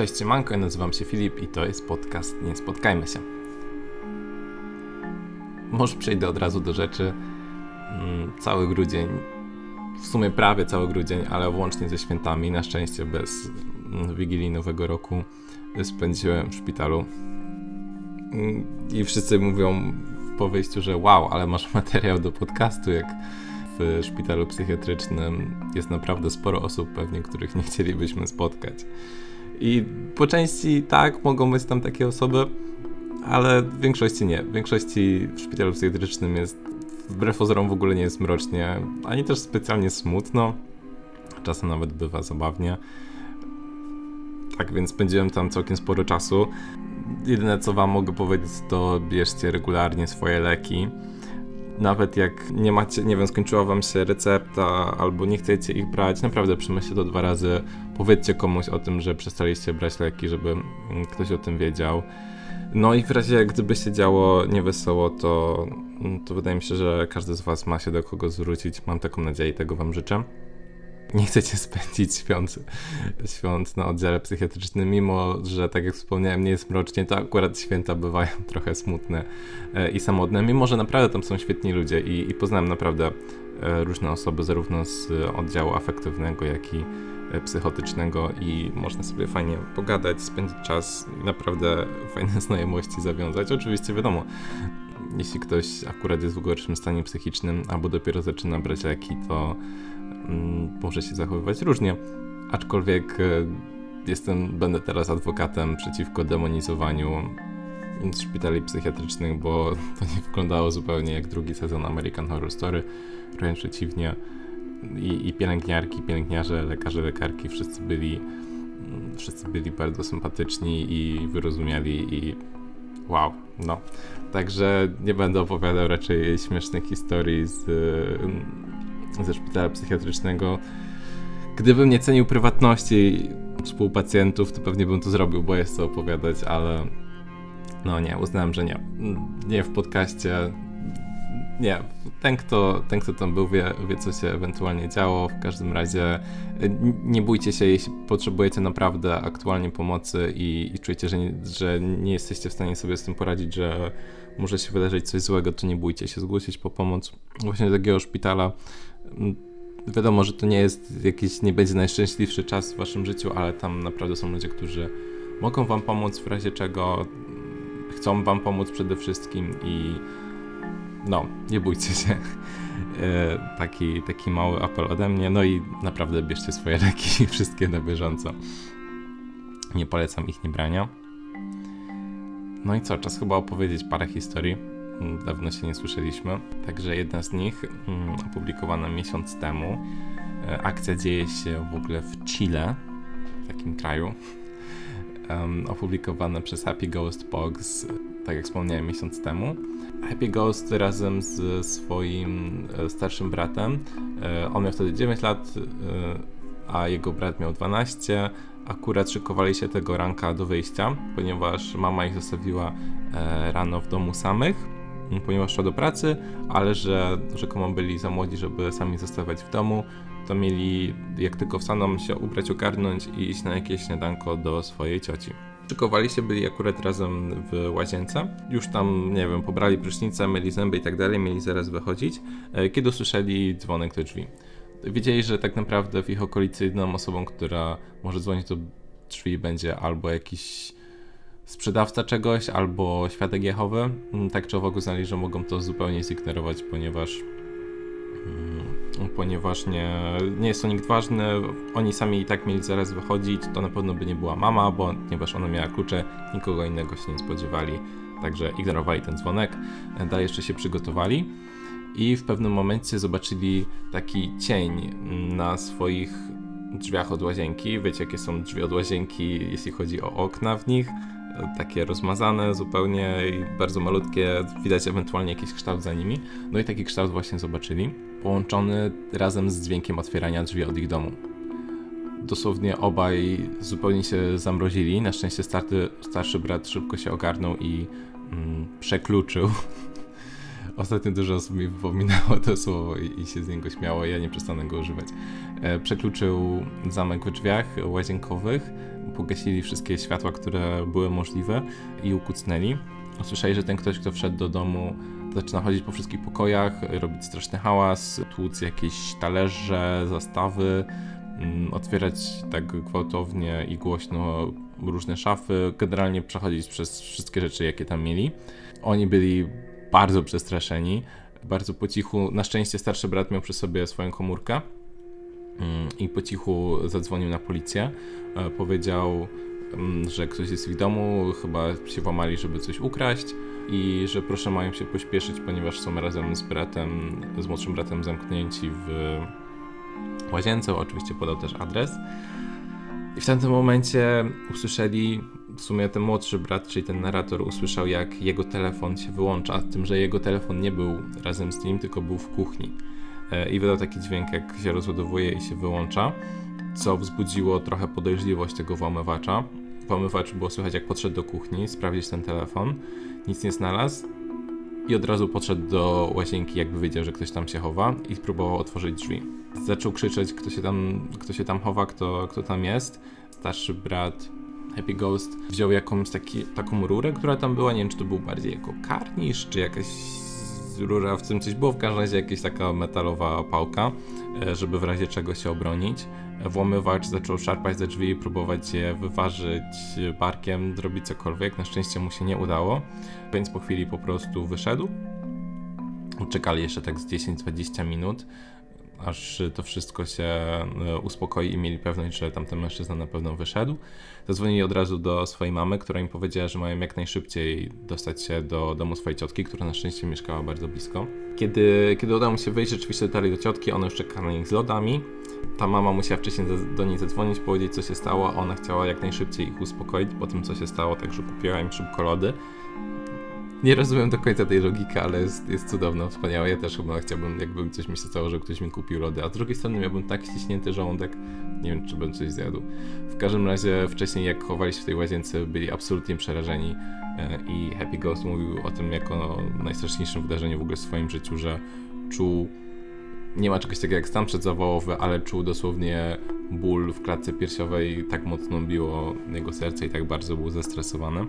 Cześć, Manko, ja nazywam się Filip i to jest podcast Nie Spotkajmy się. Może przejdę od razu do rzeczy. Mm, cały grudzień, w sumie prawie cały grudzień, ale włącznie ze świętami, na szczęście bez mm, Wigilii Nowego Roku, spędziłem w szpitalu. Mm, I wszyscy mówią po wyjściu, że wow, ale masz materiał do podcastu, jak w szpitalu psychiatrycznym jest naprawdę sporo osób pewnie, których nie chcielibyśmy spotkać. I po części tak, mogą być tam takie osoby, ale w większości nie. W większości w szpitalu psychiatrycznym jest wbrew pozorom w ogóle nie jest mrocznie, ani też specjalnie smutno. Czasem nawet bywa zabawnie. Tak więc spędziłem tam całkiem sporo czasu. Jedyne co wam mogę powiedzieć to bierzcie regularnie swoje leki nawet jak nie macie, nie wiem, skończyła wam się recepta albo nie chcecie ich brać, naprawdę przemyślcie to dwa razy, powiedzcie komuś o tym, że przestaliście brać leki, żeby mm, ktoś o tym wiedział. No i w razie gdyby się działo niewesoło, to, mm, to wydaje mi się, że każdy z was ma się do kogo zwrócić. Mam taką nadzieję i tego wam życzę nie chcecie spędzić świąt, świąt na oddziale psychiatrycznym, mimo że, tak jak wspomniałem, nie jest mrocznie, to akurat święta bywają trochę smutne e, i samotne, mimo że naprawdę tam są świetni ludzie i, i poznałem naprawdę e, różne osoby, zarówno z oddziału afektywnego, jak i psychotycznego i można sobie fajnie pogadać, spędzić czas i naprawdę fajne znajomości zawiązać. Oczywiście wiadomo, jeśli ktoś akurat jest w gorszym stanie psychicznym albo dopiero zaczyna brać leki, to Mm, może się zachowywać różnie. Aczkolwiek e, jestem, będę teraz adwokatem przeciwko demonizowaniu szpitali psychiatrycznych, bo to nie wyglądało zupełnie jak drugi sezon American Horror Story. Wręcz przeciwnie. I, i pielęgniarki, pielęgniarze, lekarze, lekarki, wszyscy byli wszyscy byli bardzo sympatyczni i wyrozumiali i wow, no. Także nie będę opowiadał raczej śmiesznych historii z ze szpitala psychiatrycznego. Gdybym nie cenił prywatności współpacjentów, to pewnie bym to zrobił, bo jest co opowiadać, ale no nie, uznałem, że nie. Nie w podcaście. Nie, ten kto, ten, kto tam był, wie, wie, co się ewentualnie działo. W każdym razie nie bójcie się, jeśli potrzebujecie naprawdę aktualnie pomocy i, i czujecie, że nie, że nie jesteście w stanie sobie z tym poradzić, że może się wydarzyć coś złego, to nie bójcie się zgłosić po pomoc właśnie do takiego szpitala. Wiadomo, że to nie jest jakiś, nie będzie najszczęśliwszy czas w waszym życiu, ale tam naprawdę są ludzie, którzy mogą wam pomóc w razie czego, chcą wam pomóc przede wszystkim i no, nie bójcie się. E, taki, taki mały apel ode mnie. No i naprawdę bierzcie swoje leki, wszystkie na bieżąco. Nie polecam ich nie brania. No i co, czas chyba opowiedzieć parę historii dawno się nie słyszeliśmy. Także jedna z nich mm, opublikowana miesiąc temu. E, akcja dzieje się w ogóle w Chile, w takim kraju. Um, opublikowana przez Happy Ghost Box, tak jak wspomniałem miesiąc temu. Happy Ghost razem z swoim e, starszym bratem, e, on miał wtedy 9 lat, a jego brat miał 12, akurat szykowali się tego ranka do wyjścia, ponieważ mama ich zostawiła rano w domu samych ponieważ szła do pracy, ale że rzekomo byli za młodzi, żeby sami zostawać w domu, to mieli jak tylko wstaną się ubrać, ogarnąć i iść na jakieś śniadanko do swojej cioci. Szykowali się, byli akurat razem w łazience. Już tam, nie wiem, pobrali prysznicę, myli zęby i tak dalej, mieli zaraz wychodzić, e, kiedy usłyszeli dzwonek do drzwi. Wiedzieli, że tak naprawdę w ich okolicy jedyną osobą, która może dzwonić do drzwi będzie albo jakiś sprzedawca czegoś albo świadek Jehowy, mm, tak czy owak uznali, że mogą to zupełnie zignorować, ponieważ mm, ponieważ nie, nie jest to nikt ważny, oni sami i tak mieli zaraz wychodzić, to na pewno by nie była mama, bo ponieważ ona miała klucze, nikogo innego się nie spodziewali, także ignorowali ten dzwonek, dalej jeszcze się przygotowali i w pewnym momencie zobaczyli taki cień na swoich drzwiach od łazienki, wiecie jakie są drzwi od łazienki, jeśli chodzi o okna w nich, takie rozmazane zupełnie i bardzo malutkie, widać ewentualnie jakiś kształt za nimi. No i taki kształt właśnie zobaczyli, połączony razem z dźwiękiem otwierania drzwi od ich domu. Dosłownie obaj zupełnie się zamrozili. Na szczęście starty, starszy brat szybko się ogarnął i mm, przekluczył. Ostatnio dużo osób mi wypominało to słowo i, i, się z niego śmiało, ja nie przestanę go używać. E, przekluczył zamek w drzwiach łazienkowych, pogasili wszystkie światła, które były możliwe i ukucnęli. Usłyszeli, że ten ktoś, kto wszedł do domu, zaczyna chodzić po wszystkich pokojach, robić straszny hałas, tłuc jakieś talerze, zastawy, mm, otwierać tak gwałtownie i głośno różne szafy, generalnie przechodzić przez wszystkie rzeczy, jakie tam mieli. Oni byli bardzo przestraszeni, bardzo po cichu. Na szczęście starszy brat miał przy sobie swoją komórkę i po cichu zadzwonił na policję. E, powiedział, mm, że ktoś jest w domu, chyba się włamali, żeby coś ukraść i że proszę mają się pośpieszyć, ponieważ są razem z bratem, z młodszym bratem zamknięci w łazience. Oczywiście podał też adres. I w tamtym momencie usłyszeli, w sumie ten młodszy brat, czyli ten narrator, usłyszał, jak jego telefon się wyłącza, tym, że jego telefon nie był razem z nim, tylko był w kuchni. E, I wydał taki dźwięk, jak się rozładowuje i się wyłącza, co wzbudziło trochę podejrzliwość tego włamywacza. Włamywacz było słychać, jak podszedł do kuchni, sprawdzić ten telefon, nic nie znalazł i od razu podszedł do łazienki, jakby wiedział, że ktoś tam się chowa i próbował otworzyć drzwi. Zaczął krzyczeć, kto się tam, kto się tam chowa, kto, kto tam jest. Starszy brat Happy Ghost wziął jakąś taki, taką rurę, która tam była, nie wiem czy to był bardziej jako karnisz, czy jakaś rura, w tym coś było, w każdym razie jakaś taka metalowa pałka, e, żeby w razie czego się obronić. Włamywacz zaczął szarpać ze drzwi i próbować je wyważyć barkiem, zrobić cokolwiek. Na szczęście mu się nie udało, więc po chwili po prostu wyszedł. Czekali jeszcze tak z 10-20 minut aż to wszystko się e, uspokoi i mieli pewność, że tamten mężczyzna na pewno wyszedł. Zadzwonili od razu do swojej mamy, która im powiedziała, że mają jak najszybciej dostać się do domu swojej ciotki, która na szczęście mieszkała bardzo blisko. Kiedy, kiedy udało mu się wyjść, rzeczywiście dotarli do ciotki, ona już czeka na nich z lodami. Ta mama musiała wcześniej do niej zadzwonić, powiedzieć co się stało, ona chciała jak najszybciej ich uspokoić po tym co się stało, także kupiła im szybko lody. Nie rozumiem do końca tej logiki, ale jest, jest cudowna. Ja też chyba chciałbym, jakby coś mi się stało, że ktoś mi kupił lody, a z drugiej strony miałbym tak ściśnięty żołądek, nie wiem, czy bym coś zjadł. W każdym razie wcześniej, jak chowali się w tej łazience, byli absolutnie przerażeni e, i Happy Ghost mówił o tym jako najstraszniejszym wydarzeniu w ogóle w swoim życiu, że czuł nie ma czegoś takiego jak stan przedzawałowy, ale czuł dosłownie ból w klatce piersiowej, tak mocno biło jego serce i tak bardzo był zestresowany.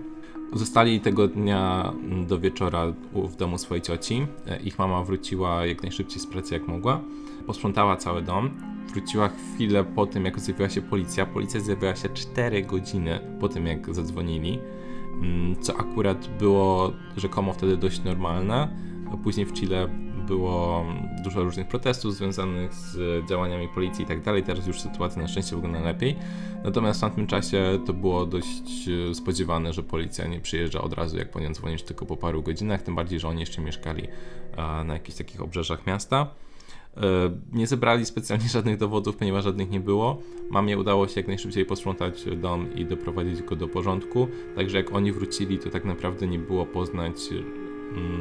Zostali tego dnia do wieczora w domu swojej cioci. E, ich mama wróciła jak najszybciej z pracy jak mogła. Posprzątała cały dom. Wróciła chwilę po tym, jak zjawiła się policja. Policja zjawiła się 4 godziny po tym, jak zadzwonili, mm, co akurat było rzekomo wtedy dość normalne. Później w Chile było dużo różnych protestów związanych z działaniami policji i tak dalej. Teraz już sytuacja na szczęście wygląda lepiej. Natomiast w tamtym czasie to było dość e, spodziewane, że policja nie przyjeżdża od razu, jak po nią dzwonisz, tylko po paru godzinach. Tym bardziej, że oni jeszcze mieszkali na jakichś takich obrzeżach miasta. E, nie zebrali specjalnie żadnych dowodów, ponieważ żadnych nie było. Mamie udało się jak najszybciej posprzątać dom i doprowadzić go do porządku. Także jak oni wrócili, to tak naprawdę nie było poznać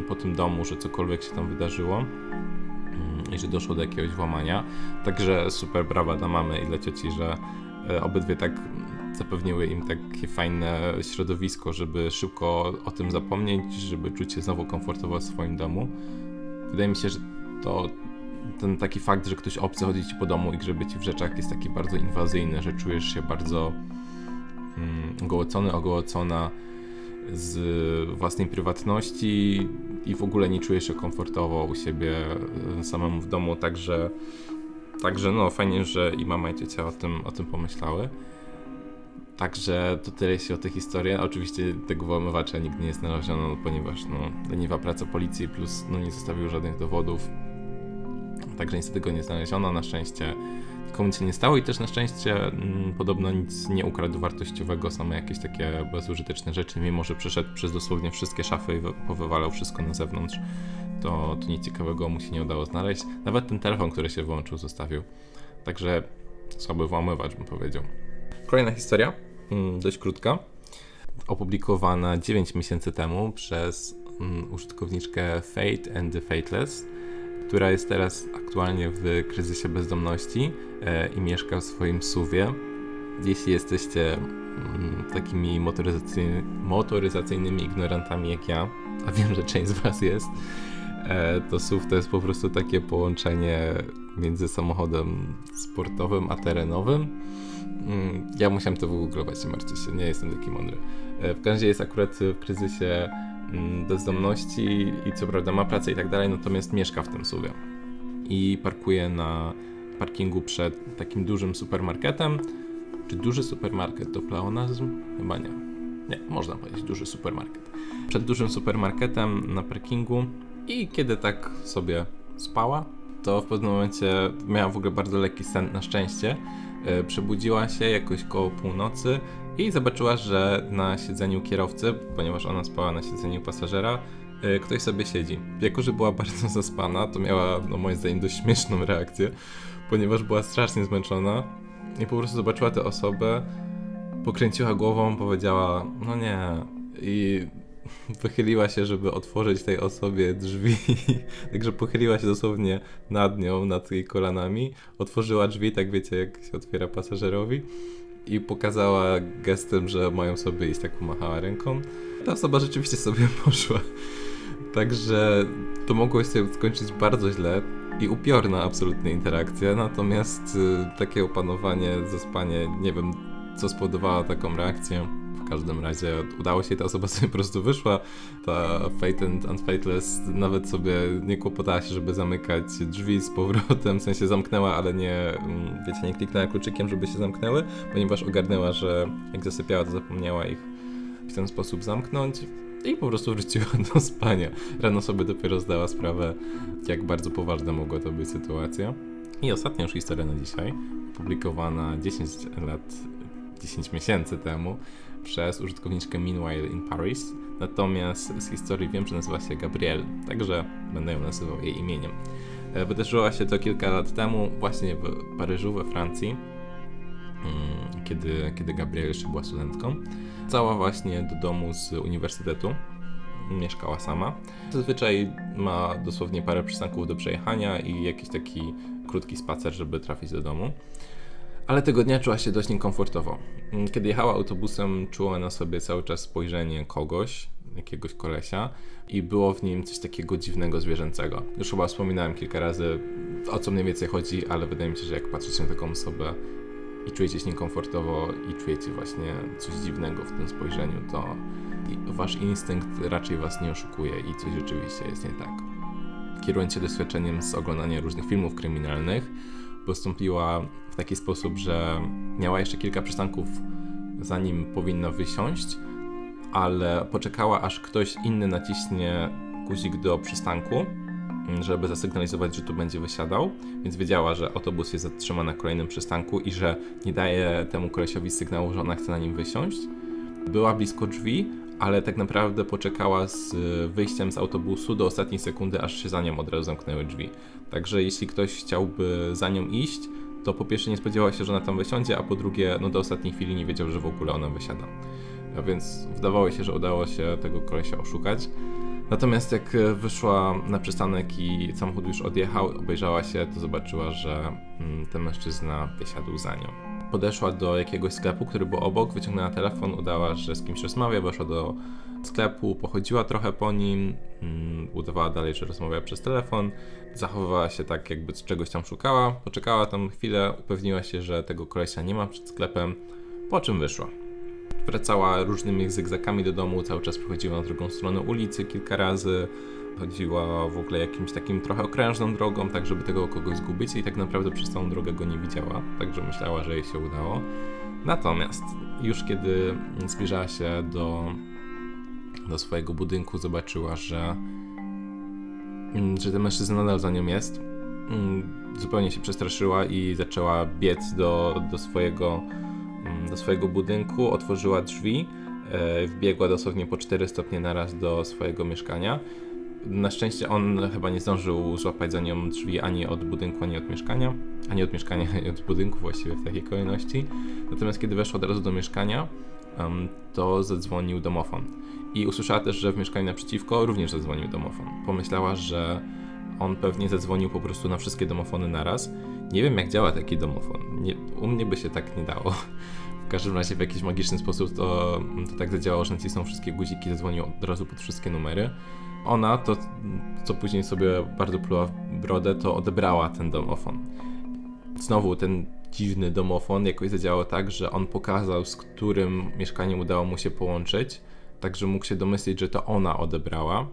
po tym domu, że cokolwiek się tam wydarzyło mm, i że doszło do jakiegoś włamania. Także super brawa dla mamy i dla cioci, że e, obydwie tak zapewniły im takie fajne środowisko, żeby szybko o tym zapomnieć, żeby czuć się znowu komfortowo w swoim domu. Wydaje mi się, że to ten taki fakt, że ktoś obcy chodzi ci po domu i grzebie ci w rzeczach jest taki bardzo inwazyjny, że czujesz się bardzo mm, ogołocony, ogołocona, z własnej prywatności i w ogóle nie czujesz się komfortowo u siebie e, samemu w domu, także, także no fajnie, że i mama i ciocia o tym, o tym pomyślały. Także to tyle jeśli o tej historii. Oczywiście tego włamywacza nigdy nie znaleziono, ponieważ no, leniwa praca policji plus no, nie zostawił żadnych dowodów. Także niestety go nie znaleziono. Na szczęście nikomu nic nie stało i też na szczęście mm, podobno nic nie ukradł wartościowego, same jakieś takie bezużyteczne rzeczy, mimo że przeszedł przez dosłownie wszystkie szafy i powywalał wszystko na zewnątrz, to, to nic ciekawego mu się nie udało znaleźć. Nawet ten telefon, który się włączył, zostawił. Także słaby włamywacz, bym powiedział. Kolejna historia, mm, dość krótka, opublikowana 9 miesięcy temu przez mm, użytkowniczkę Fate and the Fateless która jest teraz aktualnie w kryzysie bezdomności e, i mieszka w swoim suwie. Jeśli jesteście mm, takimi motoryzacyjny, motoryzacyjnymi ignorantami jak ja, a wiem, że część z Was jest, e, to SUV to jest po prostu takie połączenie między samochodem sportowym a terenowym. Mm, ja musiałem to wygooglować, nie martwcie się, nie jestem taki mądry. E, w każdym razie jest akurat w kryzysie bezdomności i co prawda ma pracę i tak dalej, natomiast mieszka w tym suwie. I parkuje na parkingu przed takim dużym supermarketem. Czy duży supermarket to pleonazm? Chyba nie. Nie, można powiedzieć duży supermarket. Przed dużym supermarketem na parkingu i kiedy tak sobie spała, to w pewnym momencie miała w ogóle bardzo lekki sen na szczęście. E, przebudziła się jakoś koło północy i zobaczyła, że na siedzeniu kierowcy, ponieważ ona spała na siedzeniu pasażera, e, ktoś sobie siedzi. Jako, że była bardzo zaspana, to miała, no moim zdaniem, dość śmieszną reakcję, ponieważ była strasznie zmęczona i po prostu zobaczyła tę osobę, pokręciła głową, powiedziała, no nie. I wychyliła się, żeby otworzyć tej osobie drzwi. Także pochyliła się dosłownie nad nią, nad jej kolanami. Otworzyła drzwi, tak wiecie, jak się otwiera pasażerowi. I pokazała gestem, że mają sobie iść, tak pomachała ręką. Ta osoba rzeczywiście sobie poszła. Także to mogło się skończyć bardzo źle i upiorna absolutnie interakcja, natomiast y, takie opanowanie, zaspanie, nie wiem co spowodowało taką reakcję każdym razie udało się, ta osoba sobie po prostu wyszła. Ta Fate and Unfateless nawet sobie nie kłopotała się, żeby zamykać drzwi z powrotem, w sensie zamknęła, ale nie, mm, wiecie, nie kliknęła kluczykiem, żeby się zamknęły, ponieważ ogarnęła, że jak zasypiała, to zapomniała ich w ten sposób zamknąć i po prostu wróciła do spania. Rano sobie dopiero zdała sprawę, jak bardzo poważna mogła to być sytuacja. I ostatnia już historia na dzisiaj, publikowana 10 lat, 10 miesięcy temu, przez użytkowniczkę Meanwhile in Paris, natomiast z historii wiem, że nazywa się Gabrielle, także będę ją nazywał jej imieniem. E, wydarzyło się to kilka lat temu, właśnie w Paryżu, we Francji, mm, kiedy, kiedy Gabrielle jeszcze była studentką. Cała właśnie do domu z uniwersytetu, mieszkała sama. Zazwyczaj ma dosłownie parę przystanków do przejechania i jakiś taki krótki spacer, żeby trafić do domu ale tego dnia czuła się dość niekomfortowo. Mm, kiedy jechała autobusem, czuła na sobie cały czas spojrzenie kogoś, jakiegoś kolesia i było w nim coś takiego dziwnego, zwierzęcego. Już chyba wspominałem kilka razy, o co mniej więcej chodzi, ale wydaje mi się, że jak patrzycie na taką osobę i czujecie się niekomfortowo i czujecie właśnie coś dziwnego w tym spojrzeniu, to wasz instynkt raczej was nie oszukuje i coś rzeczywiście jest nie tak. Kierując się doświadczeniem z oglądania różnych filmów kryminalnych, postąpiła w taki sposób, że miała jeszcze kilka przystanków zanim powinna wysiąść, ale poczekała aż ktoś inny naciśnie guzik do przystanku, żeby zasygnalizować, że tu będzie wysiadał, więc wiedziała, że autobus jest zatrzyma na kolejnym przystanku i że nie daje temu kolesiowi sygnału, że ona chce na nim wysiąść. Była blisko drzwi, ale tak naprawdę poczekała z wyjściem z autobusu do ostatniej sekundy, aż się za nią od razu zamknęły drzwi. Także jeśli ktoś chciałby za nią iść, to po pierwsze nie spodziewała się, że ona tam wysiądzie, a po drugie, no do ostatniej chwili nie wiedział, że w ogóle ona wysiada. A więc wydawało się, że udało się tego kolesia oszukać. Natomiast jak wyszła na przystanek i samochód już odjechał, obejrzała się, to zobaczyła, że mm, ten mężczyzna wysiadł za nią. Podeszła do jakiegoś sklepu, który był obok, wyciągnęła telefon, udała, że z kimś rozmawia, weszła do sklepu, pochodziła trochę po nim, mm, udawała dalej, że rozmawia przez telefon, zachowywała się tak, jakby czegoś tam szukała, poczekała tam chwilę, upewniła się, że tego kolesia nie ma przed sklepem, po czym wyszła. Wracała różnymi zygzakami do domu, cały czas przechodziła na drugą stronę ulicy kilka razy, chodziła w ogóle jakimś takim trochę okrężną drogą, tak żeby tego kogoś zgubić i tak naprawdę przez całą drogę go nie widziała, także myślała, że jej się udało. Natomiast już kiedy zbliżała się do do swojego budynku, zobaczyła, że, mm, że ten mężczyzna nadal za nią jest. Mm, zupełnie się przestraszyła i zaczęła biec do, do, swojego, do swojego budynku, otworzyła drzwi, e, wbiegła dosłownie po 4 stopnie naraz do swojego mieszkania. Na szczęście on chyba nie zdążył złapać za nią drzwi ani od budynku, ani od mieszkania. Ani od mieszkania, ani od budynku właściwie w takiej kolejności. Natomiast kiedy weszła od razu do mieszkania, to zadzwonił domofon i usłyszała też, że w mieszkaniu naprzeciwko również zadzwonił domofon. Pomyślała, że on pewnie zadzwonił po prostu na wszystkie domofony naraz. Nie wiem, jak działa taki domofon. Nie, u mnie by się tak nie dało. W każdym razie w jakiś magiczny sposób to, to tak zadziałało, że nacisnął wszystkie guziki, zadzwonił od razu pod wszystkie numery. Ona, to co później sobie bardzo pluła w brodę, to odebrała ten domofon. Znowu ten dziwny domofon jakoś zadziałał tak, że on pokazał, z którym mieszkaniem udało mu się połączyć, także mógł się domyślić, że to ona odebrała.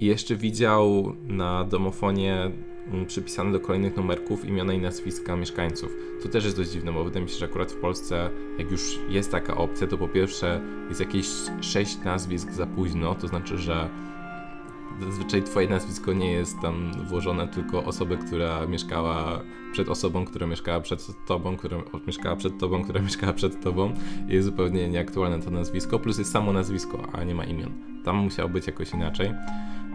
I jeszcze widział na domofonie mm, przypisane do kolejnych numerków imiona i nazwiska mieszkańców. To też jest dość dziwne, bo wydaje mi się, że akurat w Polsce, jak już jest taka opcja, to po pierwsze jest jakieś sześć nazwisk za późno, to znaczy, że zazwyczaj twoje nazwisko nie jest tam włożone, tylko osoby, która mieszkała przed osobą, która mieszkała przed tobą, która mieszkała przed tobą, która mieszkała przed tobą. Jest zupełnie nieaktualne to nazwisko, plus jest samo nazwisko, a nie ma imion. Tam musiało być jakoś inaczej.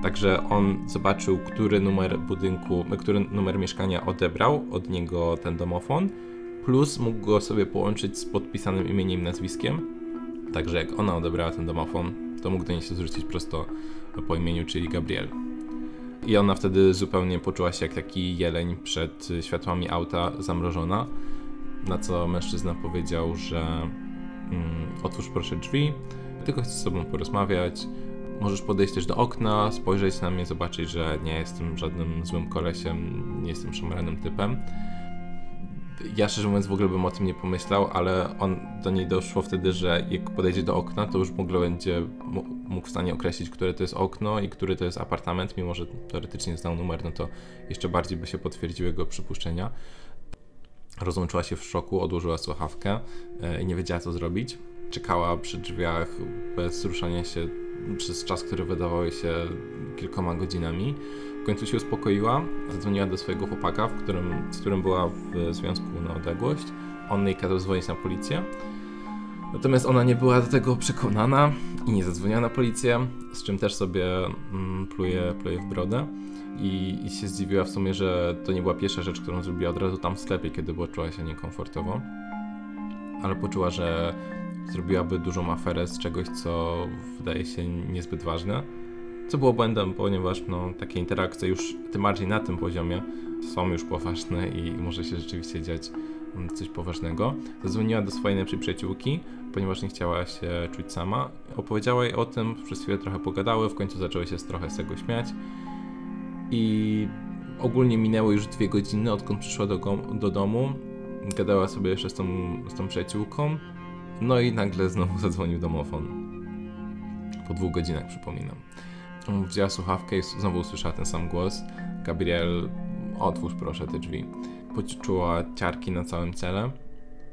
Także on zobaczył, który numer budynku, który numer mieszkania odebrał od niego ten domofon, plus mógł go sobie połączyć z podpisanym imieniem i nazwiskiem. Także jak ona odebrała ten domofon, to mógł do niej się zwrócić prosto po imieniu, czyli Gabriel. I ona wtedy zupełnie poczuła się jak taki jeleń przed światłami auta, zamrożona. Na co mężczyzna powiedział, że mm, otwórz proszę drzwi, tylko chcę z tobą porozmawiać. Możesz podejść też do okna, spojrzeć na mnie, zobaczyć, że nie jestem żadnym złym kolesiem, nie jestem szemranym typem. Ja szczerze mówiąc w ogóle bym o tym nie pomyślał, ale on do niej doszło wtedy, że jak podejdzie do okna, to już w ogóle będzie mógł w stanie określić, które to jest okno i który to jest apartament, mimo że teoretycznie znał numer, no to jeszcze bardziej by się potwierdziły jego przypuszczenia. Rozłączyła się w szoku, odłożyła słuchawkę e, i nie wiedziała co zrobić. Czekała przy drzwiach bez ruszania się przez czas, który wydawał się kilkoma godzinami. W końcu się uspokoiła, zadzwoniła do swojego chłopaka, w którym, z którym była w związku na odległość. On jej kazał dzwonić na policję. Natomiast ona nie była do tego przekonana i nie zadzwoniła na policję, z czym też sobie mm, pluje, pluje w brodę. I, I się zdziwiła w sumie, że to nie była pierwsza rzecz, którą zrobiła od razu tam w sklepie, kiedy była czuła się niekomfortowo. Ale poczuła, że zrobiłaby dużą aferę z czegoś, co wydaje się niezbyt ważne. Co było błędem, ponieważ no, takie interakcje już tym bardziej na tym poziomie są już poważne i może się rzeczywiście dziać mm, coś poważnego. Zadzwoniła do swojej najlepszej przyjaciółki, ponieważ nie chciała się czuć sama. Opowiedziała jej o tym, przez chwilę trochę pogadały, w końcu zaczęły się trochę z tego śmiać. I ogólnie minęło już dwie godziny, odkąd przyszła do, do domu. Gadała sobie jeszcze z tą, z tą przyjaciółką. No i nagle znowu zadzwonił domofon. Po dwóch godzinach, przypominam. Wzięła słuchawkę i znowu usłyszała ten sam głos. Gabriel, otwórz proszę te drzwi. Poczuła ciarki na całym ciele.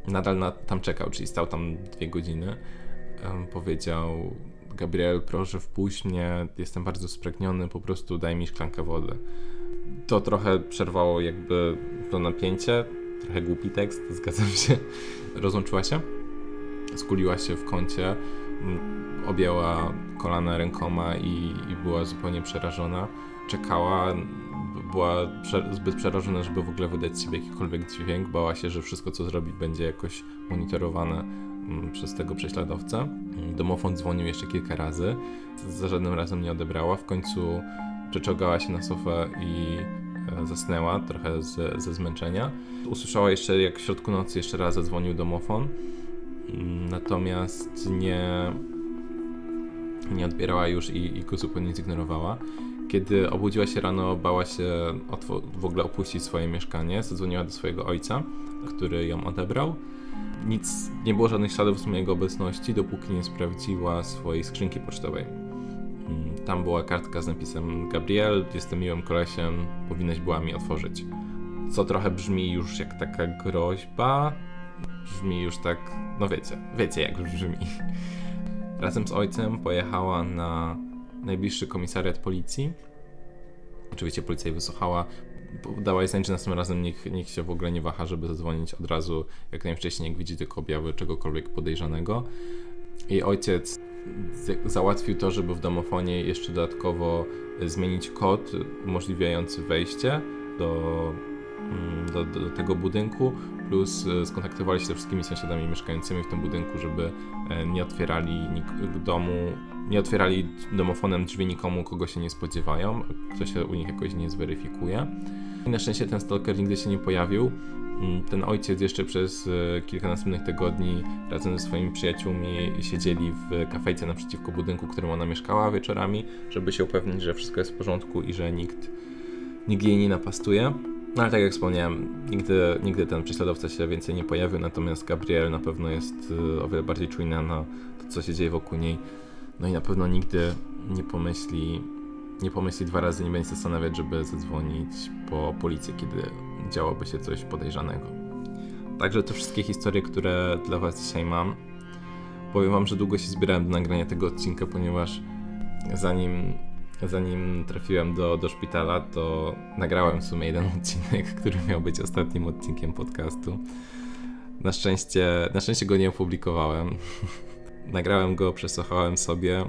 Nadal na, tam czekał, czyli stał tam dwie godziny. Um, powiedział, Gabriel, proszę wpuść mnie, jestem bardzo spragniony, po prostu daj mi szklankę wody. To trochę przerwało jakby to napięcie, trochę głupi tekst, zgadzam się. Rozłączyła się, skuliła się w kącie, objęła kolana rękoma i, i była zupełnie przerażona. Czekała, była prze, zbyt przerażona, żeby w ogóle wydać z siebie jakikolwiek dźwięk. Bała się, że wszystko, co zrobi, będzie jakoś monitorowane przez tego prześladowcę. Domofon dzwonił jeszcze kilka razy, za żadnym razem nie odebrała. W końcu przeczołgała się na sofę i e, zasnęła trochę z, ze zmęczenia. Usłyszała jeszcze, jak w środku nocy jeszcze raz zadzwonił domofon, natomiast nie, nie odbierała już i, i go zupełnie zignorowała. Kiedy obudziła się rano, bała się w ogóle opuścić swoje mieszkanie. Zadzwoniła do swojego ojca, który ją odebrał. Nic, nie było żadnych śladów z mojej obecności, dopóki nie sprawdziła swojej skrzynki pocztowej. Mm, tam była kartka z napisem Gabriel, jestem miłym kolesiem, powinnaś była mi otworzyć. Co trochę brzmi już jak taka groźba. Brzmi już tak, no wiecie, wiecie jak brzmi. Razem z ojcem pojechała na najbliższy komisariat policji. Oczywiście policja jej wysłuchała. Dała jej znać, że następnym razem niech, niech się w ogóle nie waha, żeby zadzwonić od razu jak najwcześniej, jak widzi tylko objawy czegokolwiek podejrzanego. Jej ojciec załatwił to, żeby w domofonie jeszcze dodatkowo zmienić kod umożliwiający wejście do, do, do, tego budynku, plus e, skontaktowali się ze wszystkimi sąsiadami mieszkającymi w tym budynku, żeby e, nie otwierali domu, nie otwierali domofonem drzwi nikomu, kogo się nie spodziewają, kto się u nich jakoś nie zweryfikuje. I na szczęście ten stalker nigdy się nie pojawił. Mm, ten ojciec jeszcze przez e, kilka następnych tygodni razem ze swoimi przyjaciółmi siedzieli w kafejce naprzeciwko budynku, w którym ona mieszkała wieczorami, żeby się upewnić, że wszystko jest w porządku i że nikt, nikt jej nie napastuje. No ale tak jak wspomniałem, nigdy, nigdy ten prześladowca się więcej nie pojawił, natomiast Gabriel na pewno jest y, o wiele bardziej czujna na to, co się dzieje wokół niej. No i na pewno nigdy nie pomyśli, nie pomyśli dwa razy, nie będzie zastanawiać, żeby zadzwonić po policję, kiedy działoby się coś podejrzanego. Także te wszystkie historie, które dla Was dzisiaj mam. Powiem Wam, że długo się zbierałem do nagrania tego odcinka, ponieważ zanim, zanim trafiłem do, do szpitala, to nagrałem w sumie jeden odcinek, który miał być ostatnim odcinkiem podcastu. Na szczęście, na szczęście go nie opublikowałem. nagrałem go, przesłuchałem sobie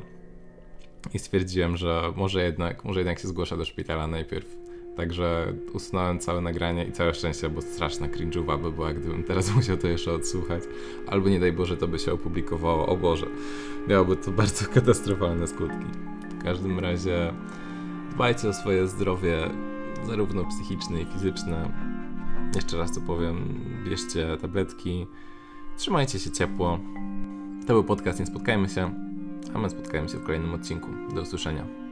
i stwierdziłem, że może jednak, może jednak się zgłasza do szpitala najpierw. Także usunąłem całe nagranie i całe szczęście, bo straszna cringe'owa by była, gdybym teraz musiał to jeszcze odsłuchać. Albo nie daj Boże, to by się opublikowało. O Boże, miałoby to bardzo katastrofalne skutki. W każdym razie dbajcie o swoje zdrowie, zarówno psychiczne i fizyczne. Jeszcze raz to powiem, bierzcie tabletki, trzymajcie się ciepło. To był podcast Nie Spotkajmy się, a my spotkajmy się w kolejnym odcinku. Do usłyszenia.